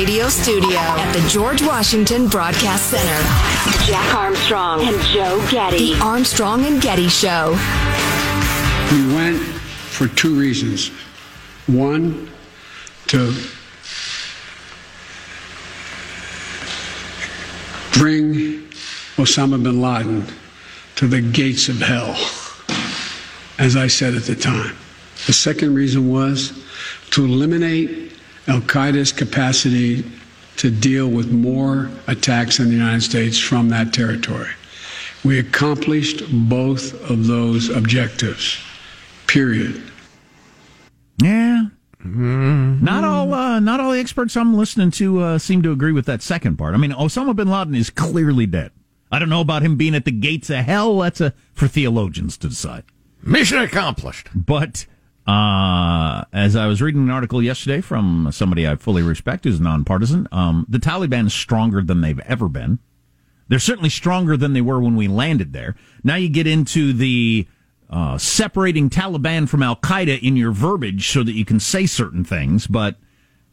radio studio at the George Washington Broadcast Center. Jack Armstrong and Joe Getty. The Armstrong and Getty Show. We went for two reasons. One, to bring Osama bin Laden to the gates of hell, as I said at the time. The second reason was to eliminate Al Qaeda's capacity to deal with more attacks in the United States from that territory. We accomplished both of those objectives, period. Yeah. Mm-hmm. Not all, uh, not all the experts I'm listening to uh, seem to agree with that second part. I mean, Osama bin Laden is clearly dead. I don't know about him being at the gates of hell. That's a for theologians to decide. Mission accomplished. But uh, as I was reading an article yesterday from somebody I fully respect who's nonpartisan, um, the Taliban is stronger than they've ever been. They're certainly stronger than they were when we landed there. Now you get into the uh, separating Taliban from Al Qaeda in your verbiage so that you can say certain things, but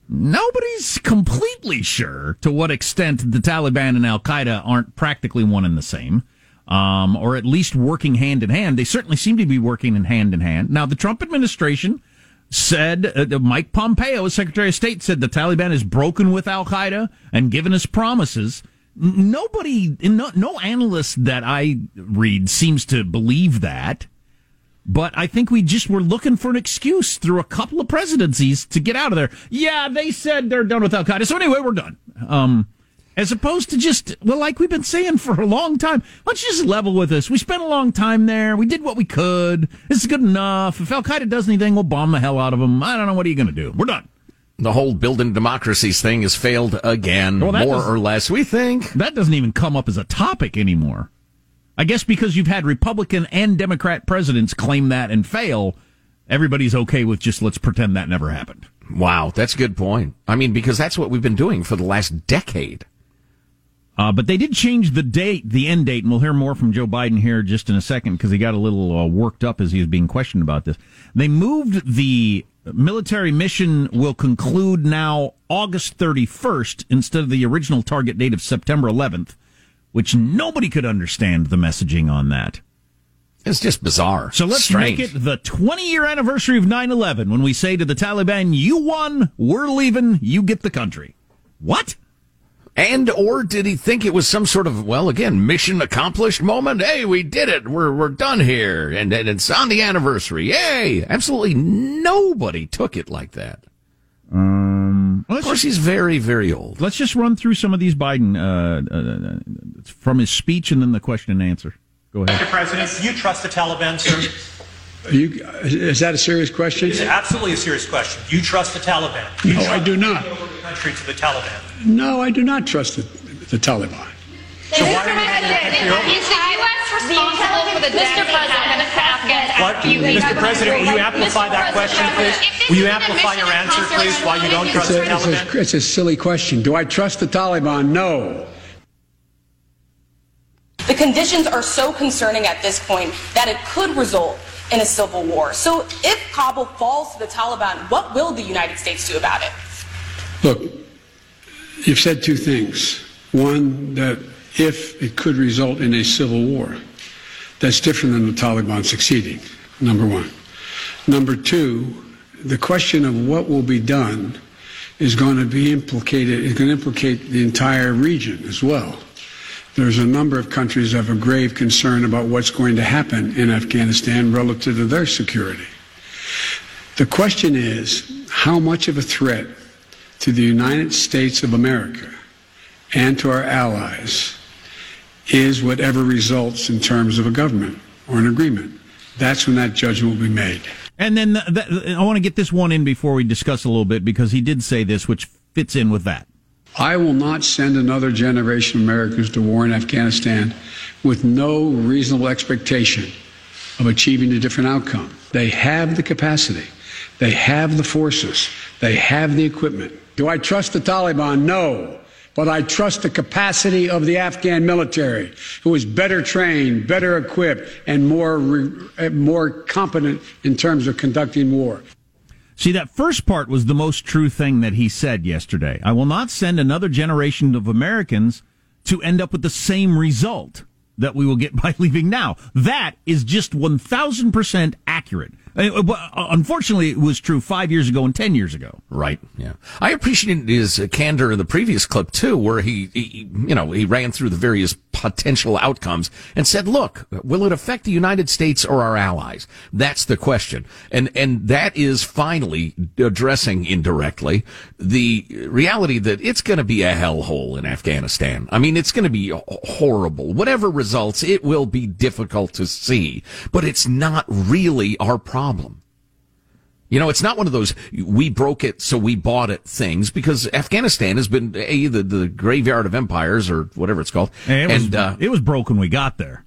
nobody's completely sure to what extent the Taliban and Al Qaeda aren't practically one and the same. Um, or at least working hand in hand. They certainly seem to be working in hand in hand. Now, the Trump administration said, uh, Mike Pompeo, Secretary of State, said the Taliban is broken with Al Qaeda and given us promises. Nobody, no, no analyst that I read seems to believe that. But I think we just were looking for an excuse through a couple of presidencies to get out of there. Yeah, they said they're done with Al Qaeda. So anyway, we're done. Um, as opposed to just, well, like we've been saying for a long time, let's just level with us. We spent a long time there. We did what we could. This is good enough. If Al Qaeda does anything, we'll bomb the hell out of them. I don't know. What are you going to do? We're done. The whole building democracies thing has failed again, well, more or less, we think. That doesn't even come up as a topic anymore. I guess because you've had Republican and Democrat presidents claim that and fail, everybody's okay with just let's pretend that never happened. Wow, that's a good point. I mean, because that's what we've been doing for the last decade. Uh, but they did change the date, the end date, and we'll hear more from Joe Biden here just in a second because he got a little uh, worked up as he was being questioned about this. They moved the military mission will conclude now August 31st instead of the original target date of September 11th which nobody could understand the messaging on that. It's just bizarre. So let's Strange. make it the 20 year anniversary of 9 11 when we say to the Taliban, you won, we're leaving, you get the country. What? And or did he think it was some sort of well again mission accomplished moment? Hey, we did it. We're we're done here, and, and it's on the anniversary. Yay! Absolutely nobody took it like that. Um, of course, he's very, very old. Let's just run through some of these Biden uh, uh, from his speech and then the question and answer. Go ahead. Mr. President, do you trust the Taliban, sir? You, is that a serious question? It's absolutely a serious question. Do you trust the Taliban? Do no, I do not. Over the country to the Taliban. No, I do not trust the, the Taliban. So why are you handing the country responsible for the Mr. President what, Mr. President, will you amplify that question, please? Will you amplify your answer, please, why you don't trust it's a, the Taliban? It's a, it's a silly question. Do I trust the Taliban? No. The conditions are so concerning at this point that it could result in a civil war. So if Kabul falls to the Taliban, what will the United States do about it? Look, you've said two things. One, that if it could result in a civil war. That's different than the Taliban succeeding, number one. Number two, the question of what will be done is going to be implicated, going to implicate the entire region as well. There's a number of countries that have a grave concern about what's going to happen in Afghanistan relative to their security. The question is how much of a threat to the United States of America and to our allies is whatever results in terms of a government or an agreement. That's when that judgment will be made. And then the, the, I want to get this one in before we discuss a little bit because he did say this, which fits in with that. I will not send another generation of Americans to war in Afghanistan with no reasonable expectation of achieving a different outcome. They have the capacity, they have the forces, they have the equipment. Do I trust the Taliban? No but I trust the capacity of the Afghan military, who is better trained, better equipped, and more, eh, more competent in terms of conducting war. See, that first part was the most true thing that he said yesterday. I will not send another generation of Americans to end up with the same result that we will get by leaving now. That is just 1000% accurate. Uh, unfortunately, it was true five years ago and ten years ago. Right. Yeah. I appreciated his candor in the previous clip too, where he, he, you know, he ran through the various potential outcomes and said, "Look, will it affect the United States or our allies? That's the question." And and that is finally addressing indirectly the reality that it's going to be a hellhole in Afghanistan. I mean, it's going to be horrible. Whatever results, it will be difficult to see, but it's not really our problem problem. You know, it's not one of those we broke it so we bought it things because Afghanistan has been a the, the graveyard of empires or whatever it's called. And, it, was, and uh, it was broke when we got there.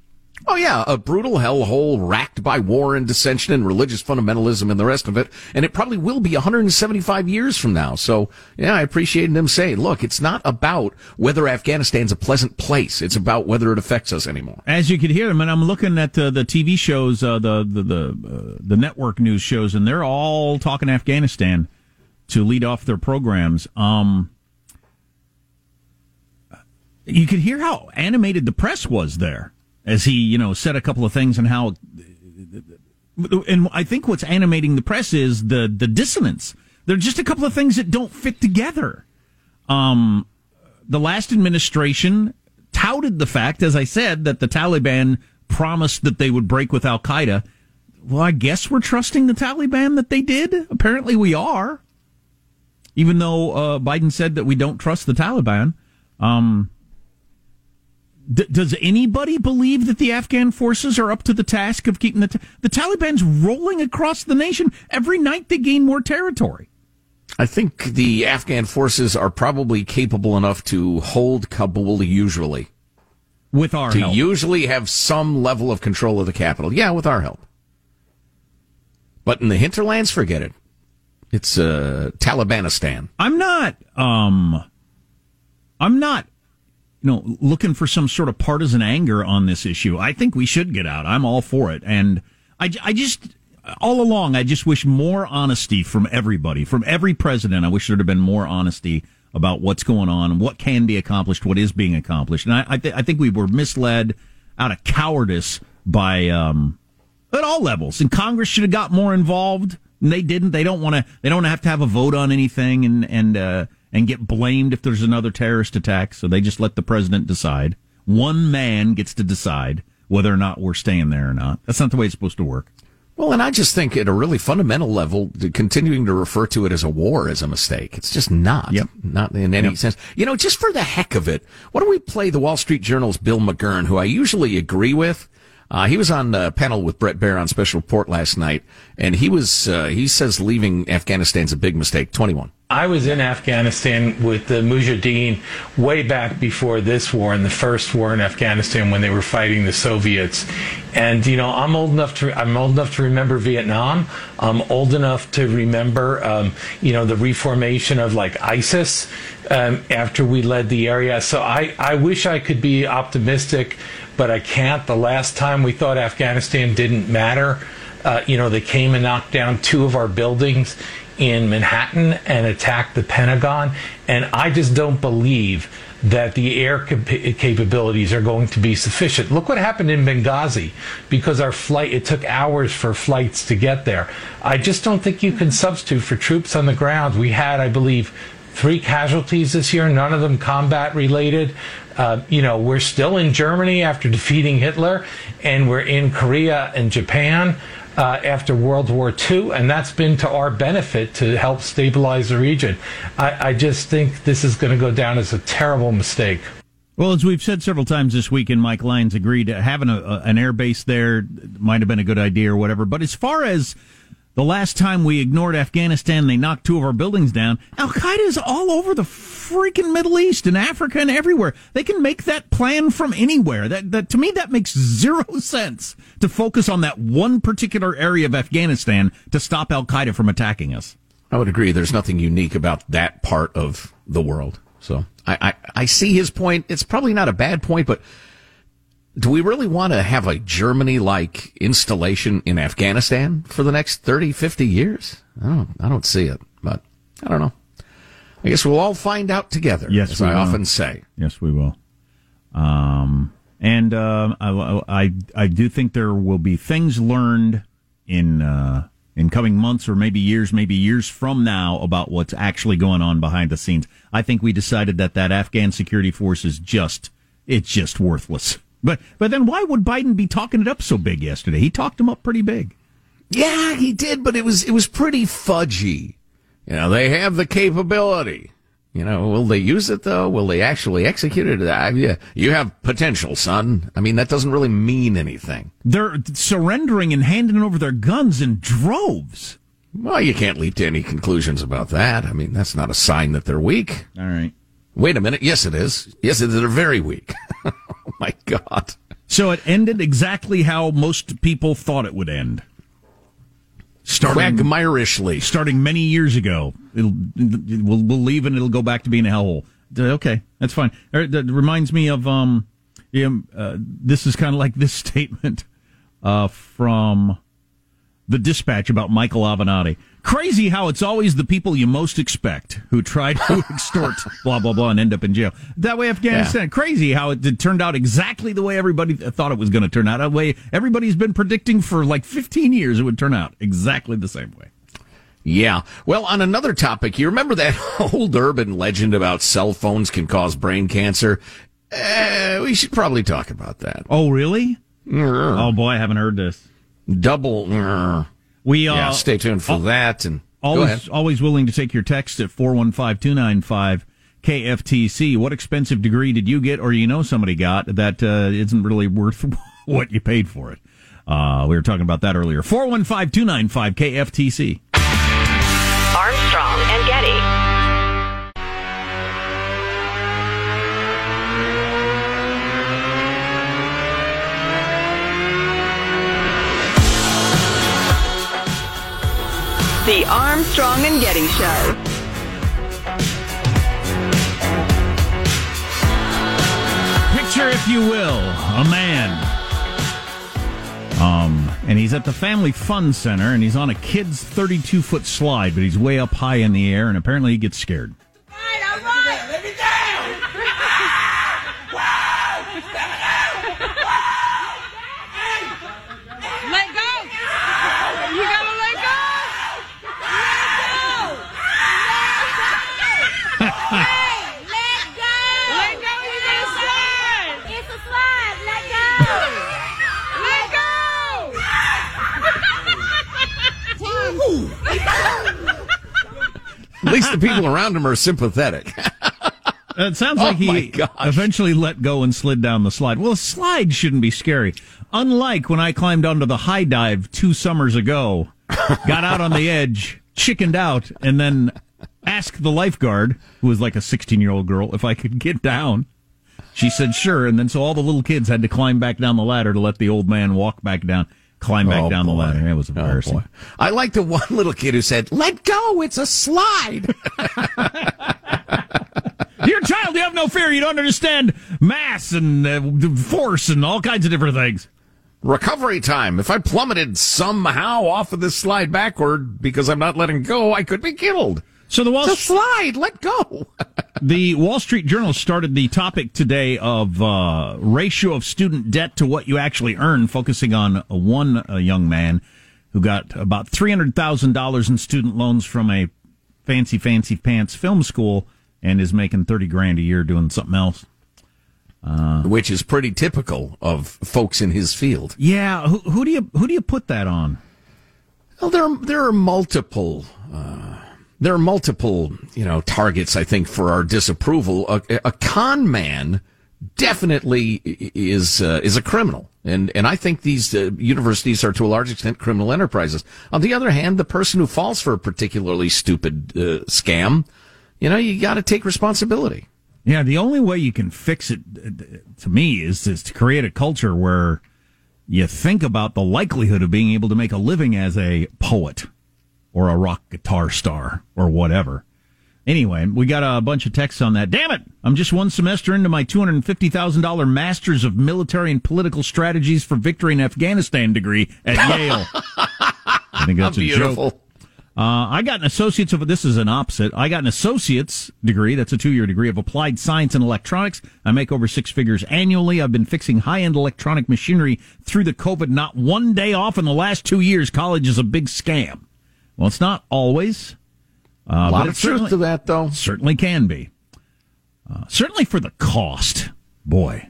Oh yeah, a brutal hellhole racked by war and dissension and religious fundamentalism and the rest of it. And it probably will be 175 years from now. So yeah, I appreciate them saying, look, it's not about whether Afghanistan's a pleasant place. It's about whether it affects us anymore. As you could hear them, and I'm looking at uh, the TV shows, uh, the the the, uh, the network news shows, and they're all talking Afghanistan to lead off their programs. Um, you could hear how animated the press was there as he, you know, said a couple of things and how. And I think what's animating the press is the the dissonance. There are just a couple of things that don't fit together. Um, the last administration touted the fact, as I said, that the Taliban promised that they would break with Al Qaeda. Well, I guess we're trusting the Taliban that they did. Apparently, we are. Even though uh, Biden said that we don't trust the Taliban. Um, D- does anybody believe that the Afghan forces are up to the task of keeping the ta- the Taliban's rolling across the nation every night? They gain more territory. I think the Afghan forces are probably capable enough to hold Kabul usually. With our to help. usually have some level of control of the capital. Yeah, with our help. But in the hinterlands, forget it. It's uh, Talibanistan. I'm not. Um, I'm not you know, looking for some sort of partisan anger on this issue. I think we should get out. I'm all for it. And I, I just, all along, I just wish more honesty from everybody, from every president. I wish there'd have been more honesty about what's going on what can be accomplished, what is being accomplished. And I, I, th- I think we were misled out of cowardice by, um, at all levels. And Congress should have got more involved. And they didn't. They don't want to, they don't have to have a vote on anything. And, and, uh, and get blamed if there's another terrorist attack. So they just let the president decide. One man gets to decide whether or not we're staying there or not. That's not the way it's supposed to work. Well, and I just think at a really fundamental level, continuing to refer to it as a war is a mistake. It's just not. Yep. Not in any yep. sense. You know, just for the heck of it, why don't we play the Wall Street Journal's Bill McGurn, who I usually agree with? Uh, he was on a panel with Brett Baier on Special Report last night, and he was uh, he says leaving Afghanistan's a big mistake. Twenty one. I was in Afghanistan with the Mujahideen way back before this war and the first war in Afghanistan when they were fighting the Soviets. And you know, I'm old enough to I'm old enough to remember Vietnam. I'm old enough to remember um, you know the reformation of like ISIS um, after we led the area. So I I wish I could be optimistic but I can't. The last time we thought Afghanistan didn't matter, uh, you know, they came and knocked down two of our buildings in Manhattan and attacked the Pentagon. And I just don't believe that the air cap- capabilities are going to be sufficient. Look what happened in Benghazi because our flight, it took hours for flights to get there. I just don't think you can substitute for troops on the ground. We had, I believe, three casualties this year, none of them combat related. Uh, you know, we're still in Germany after defeating Hitler, and we're in Korea and Japan uh, after World War II, and that's been to our benefit to help stabilize the region. I, I just think this is going to go down as a terrible mistake. Well, as we've said several times this week, and Mike Lyons agreed, having a, a, an air base there might have been a good idea or whatever. But as far as the last time we ignored Afghanistan, they knocked two of our buildings down. Al Qaeda is all over the freaking Middle East and Africa and everywhere. They can make that plan from anywhere. That, that to me, that makes zero sense to focus on that one particular area of Afghanistan to stop Al Qaeda from attacking us. I would agree. There's nothing unique about that part of the world. So I, I, I see his point. It's probably not a bad point, but do we really want to have a Germany like installation in Afghanistan for the next 30, 50 years? I don't, I don't see it, but I don't know. I guess we'll all find out together. Yes, as I will. often say. Yes, we will. Um, and uh, I, I, I do think there will be things learned in uh, in coming months or maybe years, maybe years from now about what's actually going on behind the scenes. I think we decided that that Afghan security force is just it's just worthless. But but then why would Biden be talking it up so big yesterday? He talked him up pretty big. Yeah, he did, but it was it was pretty fudgy. You know, they have the capability. You know, will they use it though? Will they actually execute it? Uh, yeah, you have potential, son. I mean, that doesn't really mean anything. They're surrendering and handing over their guns in droves. Well, you can't leap to any conclusions about that. I mean, that's not a sign that they're weak. All right. Wait a minute. Yes, it is. Yes, it is. They're very weak. my God. So it ended exactly how most people thought it would end. Starting, Quagmirishly. starting many years ago, it'll, it, we'll, we'll leave and it'll go back to being a hellhole. Okay, that's fine. Uh, That reminds me of um, uh, this is kind of like this statement uh, from the dispatch about Michael Avenatti. Crazy how it's always the people you most expect who try to extort blah blah blah and end up in jail. That way, Afghanistan. Crazy how it, turned out exactly the way everybody thought it was going to turn out. That way, everybody's been predicting for like 15 years it would turn out exactly the same way. Yeah. Well, on another topic, you remember that old urban legend about cell phones can cause brain cancer? Uh, we should probably talk about that. Oh, really? Oh boy, I haven't heard this. Double. uh, We uh, yeah, stay tuned for that. And Always, always willing to take your text at 415-295 KFTC. What expensive degree did you get or you know somebody got that uh, isn't really worth what you paid for it? Uh, we were talking about that earlier. 415-295 KFTC. The Armstrong and Getty Show. Picture, if you will, a man. Um, and he's at the Family Fun Center, and he's on a kid's 32 foot slide, but he's way up high in the air, and apparently he gets scared. Let go! You gotta let go! Let go! Hey, let go! Let go, you gotta slide! It's a slide, let go! let go! At least the people around him are sympathetic. It sounds oh like Oh, he eventually let go and slid down the slide. Well, a slide shouldn't be scary. Unlike when I climbed onto the high dive two summers ago, got out on the edge, chickened out, and then asked the lifeguard, who was like a 16 year old girl, if I could get down. She said sure, and then so all the little kids had to climb back down the ladder to let the old man walk back down, climb back Oh, down the ladder. It was Oh, embarrassing. boy. I like the one little kid who said, "Let go, it's a slide." You're a child. You have no fear. You don't understand mass and uh, force and all kinds of different things. Recovery time. If I plummeted somehow off of this slide backward because I'm not letting go, I could be killed. So the Wall It's slide. Let go. The Wall Street Journal started the topic today of uh, ratio of student debt to what you actually earn, focusing on uh, one uh, young man who got about three hundred thousand dollars in student loans from a fancy, fancy pants film school and is making thirty grand a year doing something else. Which is pretty typical of folks in his field. Yeah, who, who do you who do you put that on? Well, there there are multiple uh, there are multiple you know targets. I think for our disapproval, a, a con man definitely is uh, is a criminal, and and I think these uh, universities are to a large extent criminal enterprises. On the other hand, the person who falls for a particularly stupid uh, scam, you know, you got to take responsibility. Yeah, the only way you can fix it, uh, to me, is, is to create a culture where you think about the likelihood of being able to make a living as a poet or a rock guitar star or whatever. Anyway, we got a bunch of texts on that. Damn it! I'm just one semester into my $250,000 Masters of Military and Political Strategies for Victory in Afghanistan degree at Yale. I think that's a Beautiful. joke. Uh, I got an associate's of this is an opposite. I got an associate's degree. That's a two year degree of applied science and electronics. I make over six figures annually. I've been fixing high end electronic machinery through the COVID. Not one day off in the last two years. College is a big scam. Well, it's not always. Uh, a lot of truth to that, though. Certainly can be. Uh, certainly for the cost. Boy.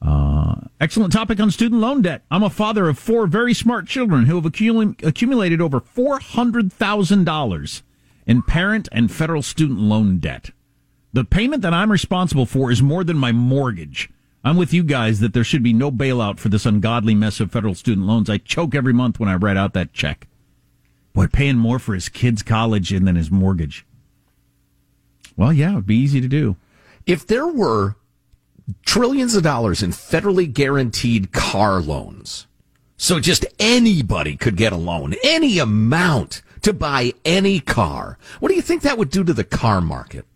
Uh, excellent topic on student loan debt. I'm a father of four very smart children who have accumul- accumulated over $400,000 in parent and federal student loan debt. The payment that I'm responsible for is more than my mortgage. I'm with you guys that there should be no bailout for this ungodly mess of federal student loans. I choke every month when I write out that check. Boy, paying more for his kid's college than his mortgage. Well, yeah, it'd be easy to do. If there were trillions of dollars in federally guaranteed car loans, so just anybody could get a loan, any amount to buy any car, what do you think that would do to the car market?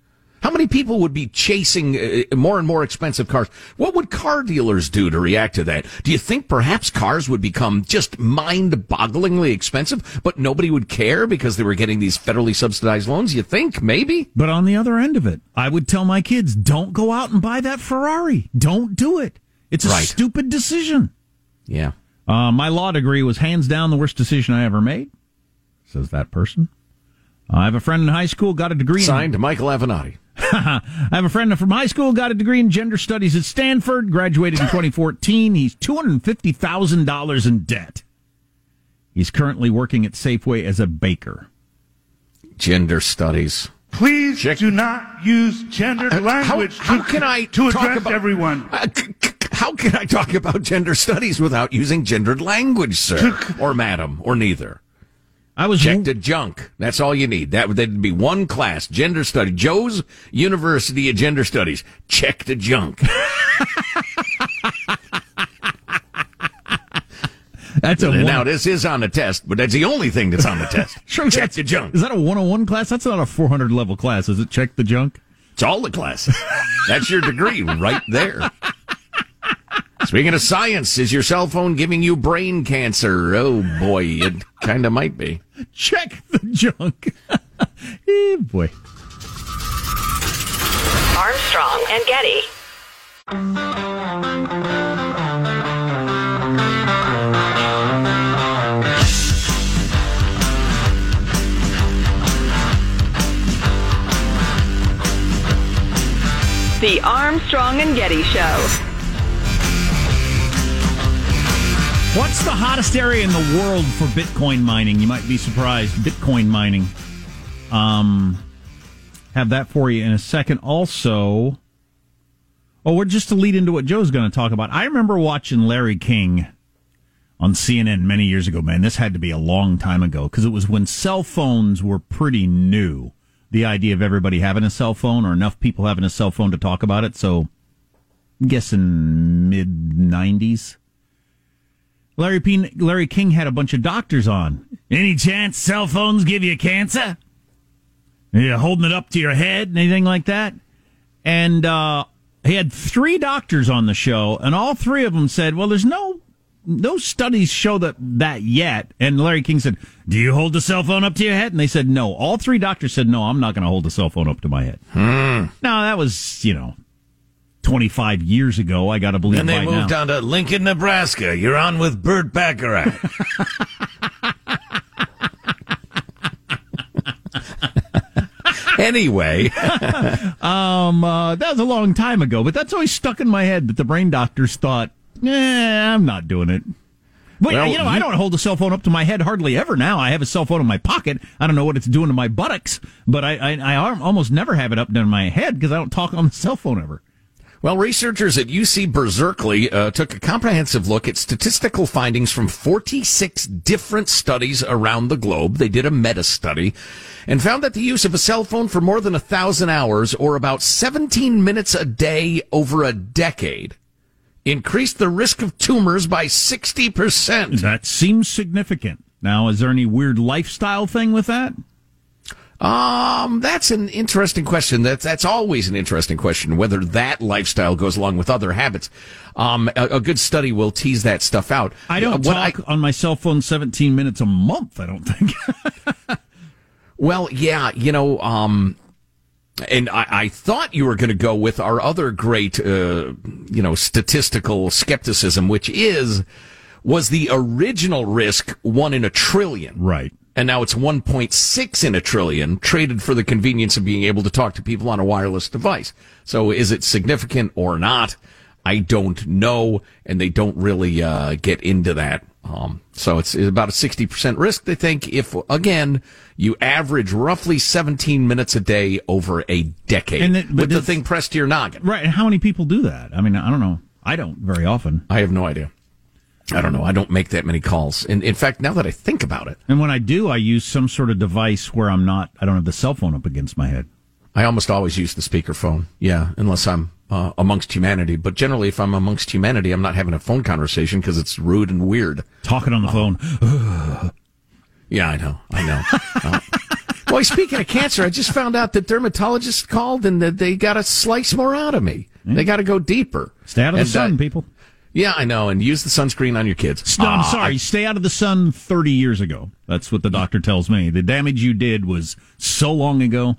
How many people would be chasing uh, more and more expensive cars? What would car dealers do to react to that? Do you think perhaps cars would become just mind-bogglingly expensive, but nobody would care because they were getting these federally subsidized loans? You think maybe? But on the other end of it, I would tell my kids, don't go out and buy that Ferrari. Don't do it. It's a Right. stupid decision. Yeah. Uh, my law degree was hands down the worst decision I ever made, says that person. I have a friend in high school, got a degree in Signed, Michael Avenatti. I have a friend from high school, got a degree in gender studies at Stanford, graduated in 2014. He's $250,000 in debt. He's currently working at Safeway as a baker. Gender studies. Please Check- do not use gendered Uh, language how to, can I to address about- everyone. Uh, c- c- how can I talk about gender studies without using gendered language, sir? or madam, or neither? I was Check the junk. That's all you need. That would that'd be one class, gender study. Joe's University of Gender Studies. Check the junk. That's a now one, this is on the test, but that's the only thing that's on the test. Sure, Check the junk. Is that a 101 class? That's not a 400 level class. Is it check the junk? It's all the classes. That's your degree right there. Speaking of science, is your cell phone giving you brain cancer? Oh boy, it kind of might be. Check the junk. eh, boy. Armstrong and Getty. The Armstrong and Getty Show. What's the hottest area in the world for Bitcoin mining? You might be surprised. Bitcoin mining. Um, have that for you in a second. Also, oh, we're just to lead into what Joe's going to talk about. I remember watching Larry King on CNN many years ago. Man, this had to be a long time ago because it was when cell phones were pretty new. The idea of everybody having a cell phone or enough people having a cell phone to talk about it. So, I'm guessing mid '90s. Larry P- Larry King had a bunch of doctors on. Any chance cell phones give you cancer? Are you holding it up to your head and anything like that? And uh, he had three doctors on the show, and all three of them said, "Well, there's no no studies show that that yet." And Larry King said, "Do you hold the cell phone up to your head?" And they said, "No." All three doctors said, "No, I'm not going to hold the cell phone up to my head." Hmm. Now that was you know. 25 years ago, I got to believe And they moved now. on to Lincoln, Nebraska. You're on with Burt Bacharach. anyway, Um, uh, that was a long time ago, but that's always stuck in my head that the brain doctors thought, eh, I'm not doing it. But Well, you know, I don't hold a cell phone up to my head hardly ever now. I have a cell phone in my pocket. I don't know what it's doing to my buttocks, but I, I, I almost never have it up to my head because I don't talk on the cell phone ever. Well, researchers at UC Berkeley uh, took a comprehensive look at statistical findings from 46 different studies around the globe. They did a meta study and found that the use of a cell phone for more than a thousand hours or about 17 minutes a day over a decade increased the risk of tumors by 60%. That seems significant. Now, is there any weird lifestyle thing with that? Um, that's an interesting question. That's that's always an interesting question. Whether that lifestyle goes along with other habits. Um, a, a good study will tease that stuff out. I don't what talk on my cell phone 17 minutes a month, I don't think. Well, yeah, you know, um, and I, I thought you were going to go with our other great, uh, you know, statistical skepticism, which is, was the original risk one in a trillion? right. And now it's 1.6 in a trillion traded for the convenience of being able to talk to people on a wireless device. So is it significant or not? I don't know. And they don't really, uh, get into that. Um, so it's, it's about a 60% risk. They think if, again, you average roughly 17 minutes a day over a decade And it- with the thing pressed to your noggin. Right. And how many people do that? I mean, I don't know. I don't very often. I have no idea. I don't know. I don't make that many calls. And in fact, now that I think about it, And when I do, I use some sort of device where I'm not, I don't have the cell phone up against my head. I almost always use the speakerphone. Yeah, unless I'm uh, amongst humanity. But generally, if I'm amongst humanity, I'm not having a phone conversation because it's rude and weird. Talking on the phone. Yeah, I know. I know. uh, boy, speaking of cancer, I just found out that dermatologists called and that they got to slice more out of me. They got to go deeper. Stay out of the sun, uh, people. Yeah, I know. And use the sunscreen on your kids. No, I'm Ah, sorry. Stay out of the sun 30 years ago. That's what the doctor tells me. The damage you did was so long ago.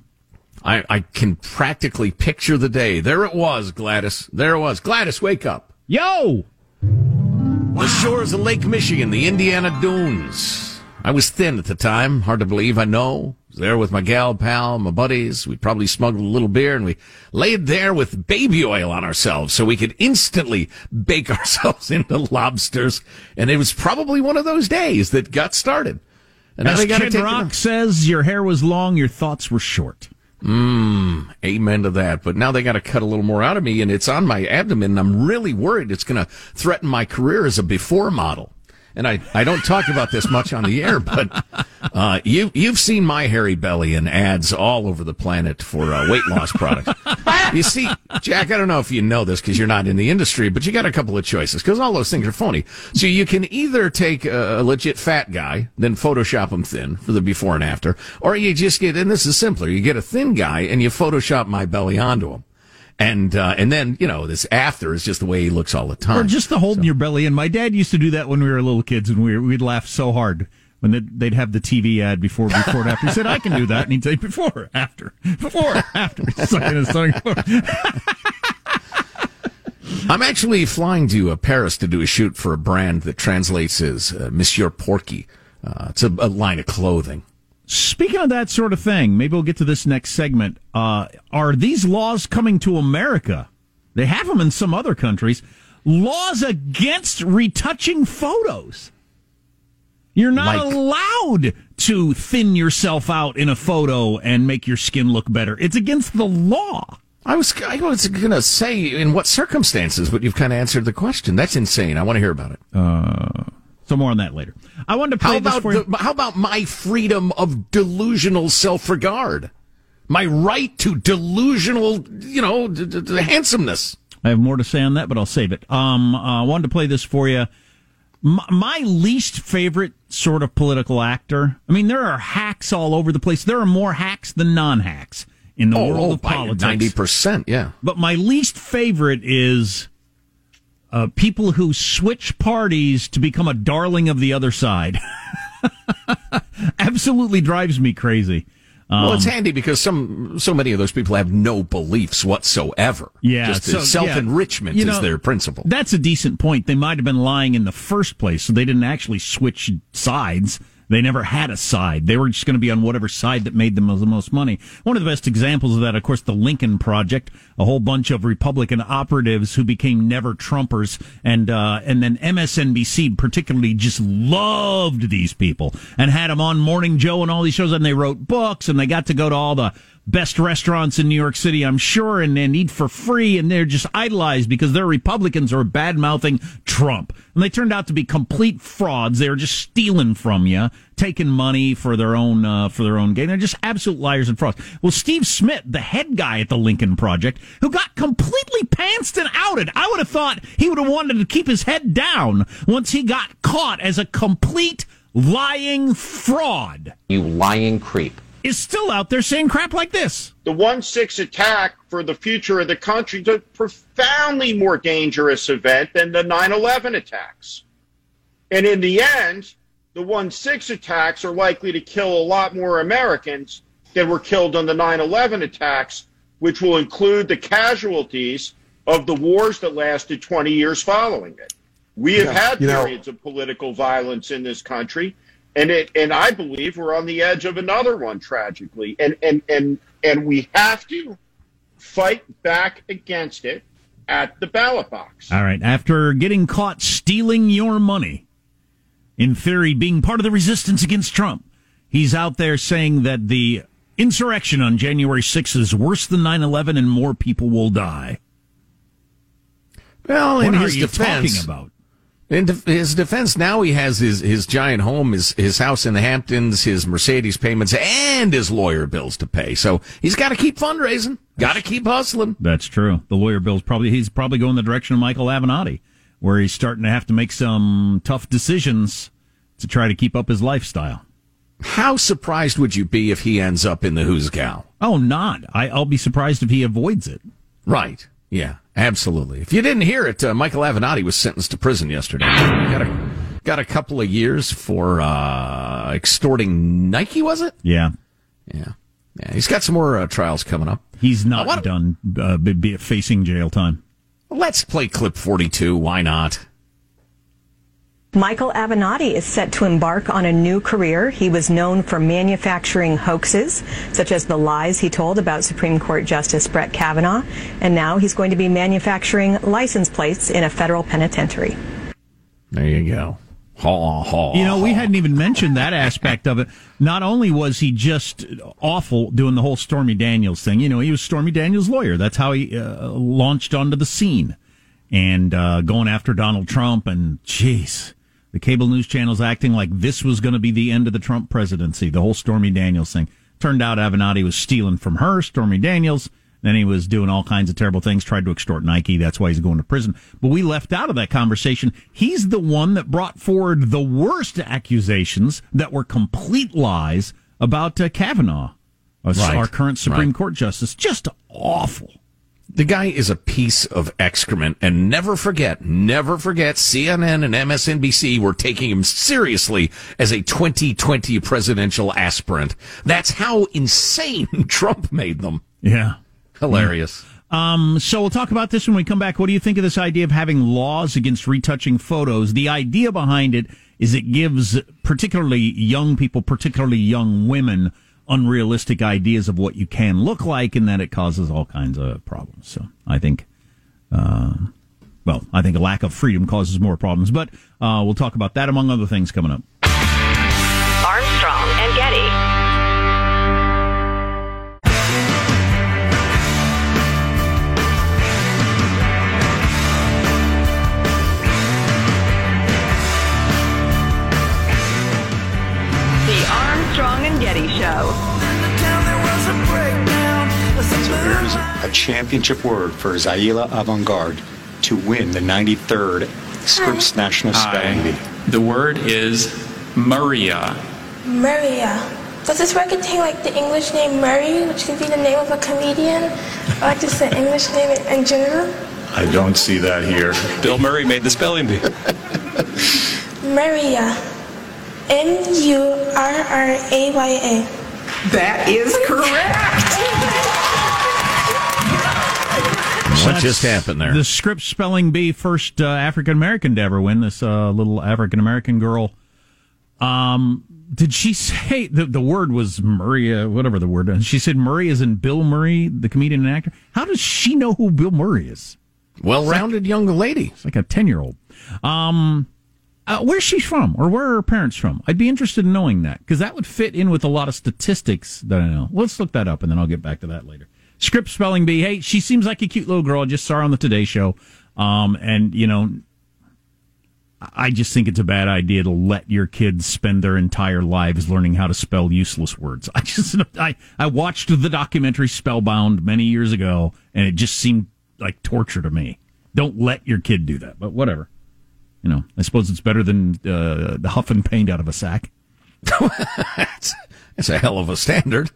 I, I can practically picture the day. There it was, Gladys. There it was. Gladys, wake up. Yo! The shores of Lake Michigan, the Indiana Dunes. I was thin at the time. Hard to believe, I know. There with my gal pal, my buddies. We probably smuggled a little beer and we laid there with baby oil on ourselves so we could instantly bake ourselves into lobsters. And it was probably one of those days that got started. And As Kid Rock says, your hair was long, your thoughts were short. Mmm, Amen to that. But now they got to cut a little more out of me, and it's on my abdomen. And I'm really worried it's going to threaten my career as a before model. And I, I don't talk about this much on the air, but uh, you you've seen my hairy belly in ads all over the planet for uh, weight loss products. you see, Jack, I don't know if you know this because you're not in the industry, but you got a couple of choices because all those things are phony. So you can either take a, a legit fat guy, then Photoshop him thin for the before and after, or you just get, and this is simpler, you get a thin guy and you Photoshop my belly onto him. And, uh, and then, you know, this after is just the way he looks all the time. Or just the holding your belly And My dad used to do that when we were little kids, and we were, we'd laugh so hard when they'd, they'd have the TV ad before, before, and after. He said, "I can do that," and he'd say, "Before, after, before, after." Sucking his tongue. I'm actually flying to uh, Paris to do a shoot for a brand that translates as uh, Monsieur Porky. Uh, it's a, a line of clothing. Speaking of that sort of thing, maybe we'll get to this next segment. Uh, are these laws coming to America? They have them in some other countries. Laws against retouching photos. You're not Like- allowed to thin yourself out in a photo and make your skin look better. It's against the law. I was I was going to say in what circumstances, but you've kind of answered the question. That's insane. I want to hear about it. So more on that later. I wanted to play How this about for you. the, how about my freedom of delusional self-regard? My right to delusional, you know, d- d- d- handsomeness. I have more to say on that, but I'll save it. Um, uh, I wanted to play this for you. My, my least favorite sort of political actor. I mean, there are hacks all over the place. There are more hacks than non-hacks in the world of politics. Ninety percent, Yeah. But my least favorite is uh, people who switch parties to become a darling of the other side. Absolutely drives me crazy. well, Um, it's handy because some so many of those people have no beliefs whatsoever. Yeah, just so, self enrichment yeah, you is know, their principle. That's a decent point. They might have been lying in the first place, so they didn't actually switch sides. They never had a side. They were just going to be on whatever side that made them the most money. One of the best examples of that, of course, the Lincoln Project, a whole bunch of Republican operatives who became never Trumpers, and uh, and then MSNBC particularly just loved these people and had them on Morning Joe and all these shows, and they wrote books, and they got to go to all the best restaurants in New York City, I'm sure, and, and eat for free, and they're just idolized because they're Republicans or bad mouthing Trump. And they turned out to be complete frauds. They were just stealing from you, taking money for their own uh, for their own gain. They're just absolute liars and frauds. Well, Steve Schmidt, the head guy at the Lincoln Project, who got completely pantsed and outed, I would have thought he would have wanted to keep his head down once he got caught as a complete lying fraud You lying creep. Is still out there saying crap like this. The 1 6 attack for the future of the country is a profoundly more dangerous event than the 9 11 attacks. And in the end, the 1 6 attacks are likely to kill a lot more Americans than were killed on the 9 11 attacks, which will include the casualties of the wars that lasted 20 years following it. We have Yeah, had you know- periods of political violence in this country, and it and I believe we're on the edge of another one tragically. And and and and we have to fight back against it at the ballot box. All right. After getting caught stealing your money, in theory, being part of the resistance against Trump, he's out there saying that the insurrection on January 6th is worse than 9 11 and more people will die. Well, in what his are you defense, talking about? In his defense, now he has his, his giant home, his, his house in the Hamptons, his Mercedes payments, and his lawyer bills to pay. So he's got to keep fundraising, got to keep hustling. That's true. The lawyer bill's probably he's probably going the direction of Michael Avenatti, where he's starting to have to make some tough decisions to try to keep up his lifestyle. How surprised would you be if he ends up in the Who's Gal? Oh, not. I, I'll be surprised if he avoids it. Right. Yeah, absolutely. If you didn't hear it, uh, Michael Avenatti was sentenced to prison yesterday. Got a, got a couple of years for uh, extorting Nike, was it? Yeah. Yeah. Yeah, he's got some more uh, trials coming up. He's not wanna- done uh, be, be facing jail time. Let's play clip 42. Why not? Michael Avenatti is set to embark on a new career. He was known for manufacturing hoaxes, such as the lies he told about Supreme Court Justice Brett Kavanaugh, and now he's going to be manufacturing license plates in a federal penitentiary. There you go. Haw, haw. You know, we hadn't even mentioned that aspect of it. Not only was he just awful doing the whole Stormy Daniels thing, you know, he was Stormy Daniels' lawyer. That's how he uh, launched onto the scene and uh, going after Donald Trump. And, jeez, the cable news channels acting like this was going to be the end of the Trump presidency, the whole Stormy Daniels thing. Turned out Avenatti was stealing from her, Stormy Daniels. Then he was doing all kinds of terrible things, tried to extort Nike. That's why he's going to prison. But we left out of that conversation. He's the one that brought forward the worst accusations that were complete lies about uh, Kavanaugh, Right. our current Supreme Right. Court justice. Just awful. The guy is a piece of excrement, and never forget, never forget, CNN and MSNBC were taking him seriously as a 2020 presidential aspirant. That's how insane Trump made them. Yeah. Hilarious. Um, so we'll talk about this when we come back. What do you think of this idea of having laws against retouching photos? The idea behind it is it gives particularly young people, particularly young women, unrealistic ideas of what you can look like, and that it causes all kinds of problems. So I think, uh, well, I think a lack of freedom causes more problems. But uh, we'll talk about that among other things coming up. Championship word for Zaila Avant-Garde to win the 93rd Scripps National Spelling Bee. The word is Murraya. Murraya. Does this word contain like the English name Murray, which could be the name of a comedian, or like just the English name in- in general? I don't see that here. Bill Murray made the spelling bee. Murraya. M U R R A Y A. That is correct. What just happened there? The Scripps spelling bee first uh, African American to ever win. This uh, little African American girl. Um, did she say the the word was Maria? Whatever the word. is. She said Murray is in Bill Murray, the comedian and actor. How does she know who Bill Murray is? Well-rounded young lady. It's like a ten year old. Um, uh, where's she from, or where are her parents from? I'd be interested in knowing that because that would fit in with a lot of statistics that I know. Let's look that up, and then I'll get back to that later. Scripps spelling bee. Hey, she seems like a cute little girl. I just saw her on the Today Show, um, and you know, I just think it's a bad idea to let your kids spend their entire lives learning how to spell useless words. I just, I, I watched the documentary Spellbound many years ago, and it just seemed like torture to me. Don't let your kid do that, but whatever. You know, I suppose it's better than uh, the huff and paint out of a sack. It's a hell of a standard.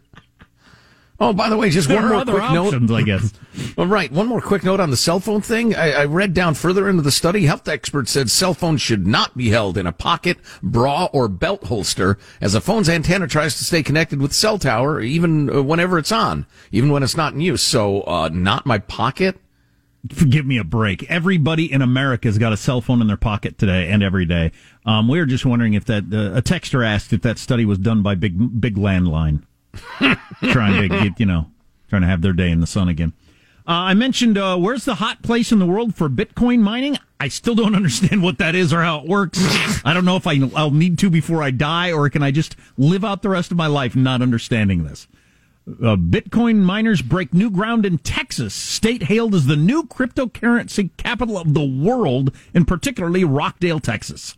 Oh, by the way, just There one more quick options, note. I guess. well, right. One more quick note on the cell phone thing. I, I read down further into the study. Health experts said cell phones should not be held in a pocket, bra, or belt holster, as a phone's antenna tries to stay connected with cell tower, even uh, whenever it's on, even when it's not in use. So, uh, not my pocket. Give me a break. Everybody in America's got a cell phone in their pocket today and every day. Um, we were just wondering if that uh, a texter asked if that study was done by big big landline, trying to get you know trying to have their day in the sun again. Uh, I mentioned uh, where's the hot place in the world for Bitcoin mining. I still don't understand what that is or how it works. I don't know if I, I'll need to before I die, or can I just live out the rest of my life not understanding this. Uh, Bitcoin miners break new ground in Texas, state hailed as the new cryptocurrency capital of the world, and particularly Rockdale, Texas.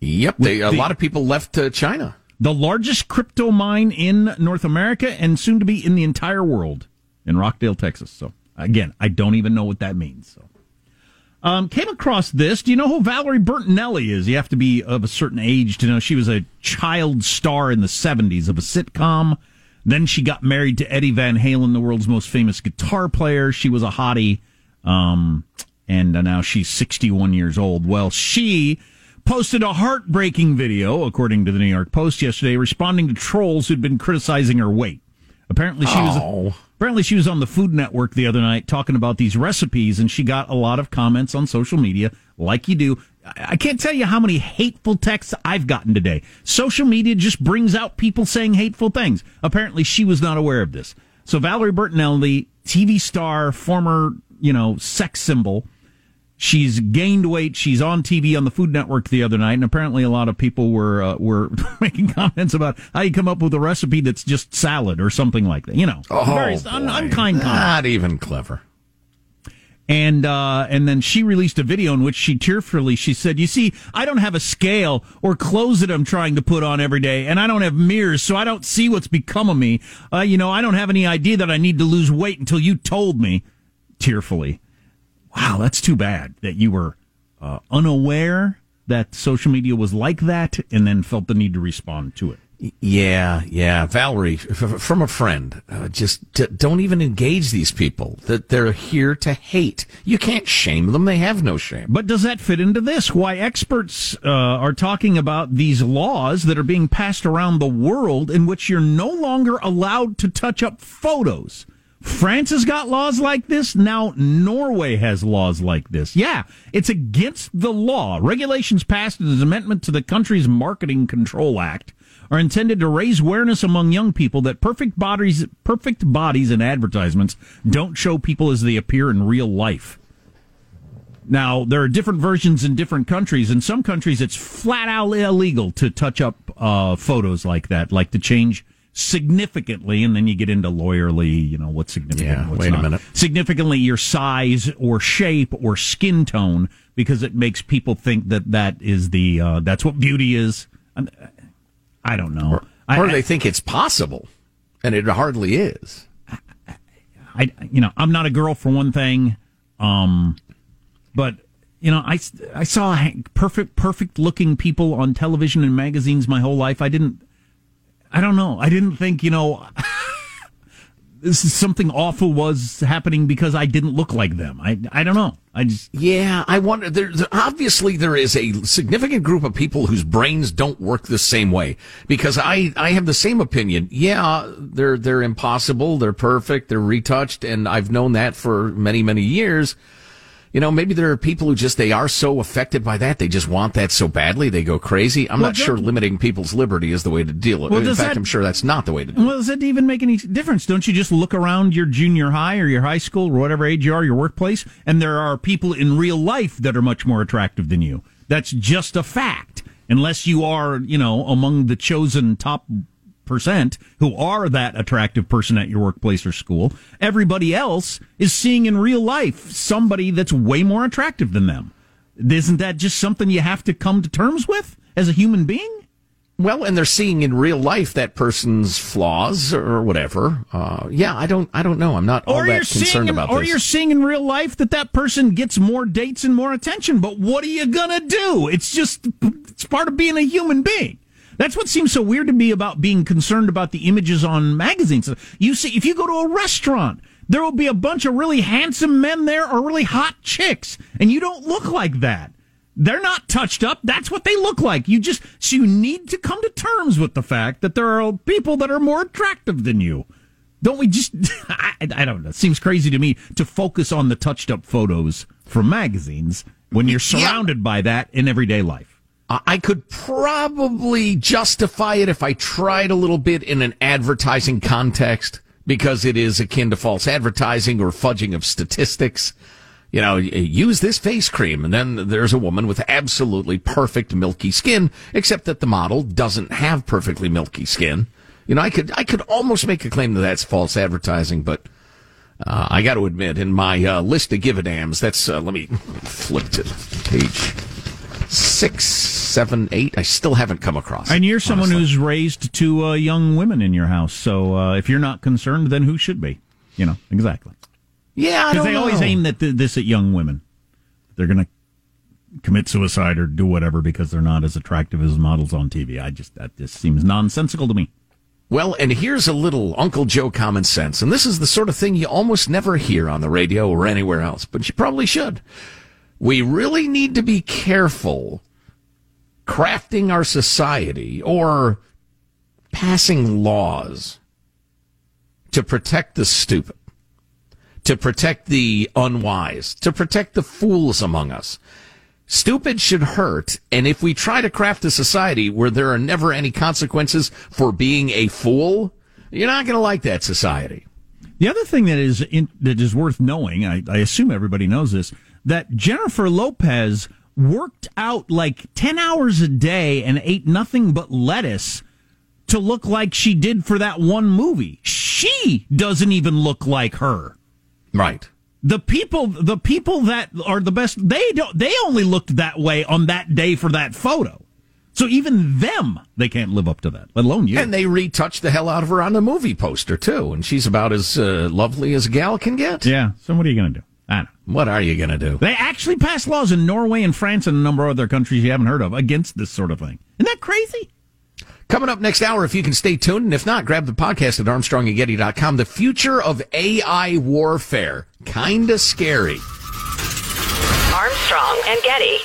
Yep, they, a The- lot of people left uh, China. The largest crypto mine in North America and soon to be in the entire world in Rockdale, Texas. So again, I don't even know what that means. So. Um, came across this. Do you know who Valerie Bertinelli is? You have to be of a certain age to know she was a child star in the 70s of a sitcom. Then she got married to Eddie Van Halen, the world's most famous guitar player. She was a hottie. Um, and now she's 61 years old. Well, she posted a heartbreaking video, according to the New York Post yesterday, responding to trolls who'd been criticizing her weight. Apparently, she was oh. apparently she was on the Food Network the other night talking about these recipes, and she got a lot of comments on social media, like you do. I I can't tell you how many hateful texts I've gotten today. Social media just brings out people saying hateful things. Apparently, she was not aware of this. So Valerie Bertinelli, TV star, former you know sex symbol. She's gained weight. She's on TV on the Food Network the other night, and apparently a lot of people were uh, were making comments about how you come up with a recipe that's just salad or something like that. You know, Oh, very un- unkind comments. Not even clever. And uh, and then she released a video in which she tearfully she said, "You see, I don't have a scale or clothes that I'm trying to put on every day, and I don't have mirrors, so I don't see what's become of me. Uh, you know, I don't have any idea that I need to lose weight until you told me." Tearfully, wow, that's too bad that you were uh, unaware that social media was like that, and then felt the need to respond to it. Yeah, yeah, Valerie, f- from a friend, uh, just d- don't even engage these people. That they're here to hate. You can't shame them; they have no shame. But does that fit into this? Why experts uh, are talking about these laws that are being passed around the world in which you're no longer allowed to touch up photos. France has got laws like this. Now Norway has laws like this. Yeah, it's against the law. Regulations passed as an amendment to the country's Marketing Control Act are intended to raise awareness among young people that perfect bodies, perfect bodies in advertisements don't show people as they appear in real life. Now, there are different versions in different countries. In some countries, it's flat out illegal to touch up uh, photos like that, like to change significantly, and then you get into lawyerly, you know, what's significant, Yeah, what's wait a minute. Significantly, your size or shape or skin tone, because it makes people think that that is the uh, that's what beauty is. Uh, I don't know. I, or I- they think it's possible, and it hardly is. I, you know, I'm not a girl for one thing, um, but you know, I, I saw perfect, perfect looking people on television and magazines my whole life. I didn't, I don't know. I didn't think, you know, something awful was happening because I didn't look like them. I, I don't know. I just, Yeah, I wonder. There, there- obviously, there is a significant group of people whose brains don't work the same way. Because I, I have the same opinion. Yeah, they're they're impossible. They're perfect. They're retouched, and I've known that for many many years. You know, maybe there are people who just they are so affected by that they just want that so badly they go crazy. I'm Well, not sure limiting people's liberty is the way to deal with Well, it. In fact, that- I'm sure that's not the way to do it. Well, does it even make any difference? Don't you just look around your junior high or your high school or whatever age you are, your workplace, and there are people in real life that are much more attractive than you? That's just a fact. Unless you are, you know, among the chosen top percent who are that attractive person at your workplace or school, everybody else is seeing in real life somebody that's way more attractive than them. Isn't that just something you have to come to terms with as a human being? Well, and they're seeing in real life that person's flaws or whatever. Uh, yeah, I don't, I don't know. I'm not all or that concerned in, about or this. Or you're seeing in real life that that person gets more dates and more attention but what are you gonna do it's just it's part of being a human being That's what seems so weird to me about being concerned about the images on magazines. You see, if you go to a restaurant, there will be a bunch of really handsome men there or really hot chicks, and you don't look like that. They're not touched up. That's what they look like. You just, so you need to come to terms with the fact that there are people that are more attractive than you. Don't we just, I, I don't know. It seems crazy to me to focus on the touched up photos from magazines when you're surrounded yeah. by that in everyday life. I could probably justify it if I tried a little bit in an advertising context because it is akin to false advertising or fudging of statistics. You know, use this face cream, and then there's a woman with absolutely perfect milky skin, except that the model doesn't have perfectly milky skin. You know, I could I could almost make a claim that that's false advertising, but uh, I got to admit, in my uh, list of give a dams, that's uh, let me flip to page six, seven, eight. I still haven't come across. And you're someone who's raised two uh, young women in your house, so uh, if you're not concerned, then who should be? You know exactly. Yeah, because they know. always aim at this at young women. They're going to commit suicide or do whatever because they're not as attractive as models on TV. I just that just seems nonsensical to me. Well, and here's a little Uncle Joe common sense, and this is the sort of thing you almost never hear on the radio or anywhere else, but you probably should. We really need to be careful crafting our society or passing laws to protect the stupid, to protect the unwise, to protect the fools among us. Stupid should hurt, and if we try to craft a society where there are never any consequences for being a fool, you're not going to like that society. The other thing that is in, that is worth knowing, I, I assume everybody knows this, that Jennifer Lopez worked out like 10 hours a day and ate nothing but lettuce to look like she did for that one movie. She doesn't even look like her. Right the people the people that are the best they don't they only looked that way on that day for that photo so even them they can't live up to that let alone you and they retouched the hell out of her on the movie poster too and she's about as uh, lovely as a gal can get yeah so what are you gonna do I don't know. What are you going to do? They actually passed laws in Norway and France and a number of other countries you haven't heard of against this sort of thing. Isn't that crazy? Coming up next hour, if you can stay tuned, and if not, grab the podcast at armstrongandgetty.com. The future of AI warfare. Kinda scary. Armstrong and Getty.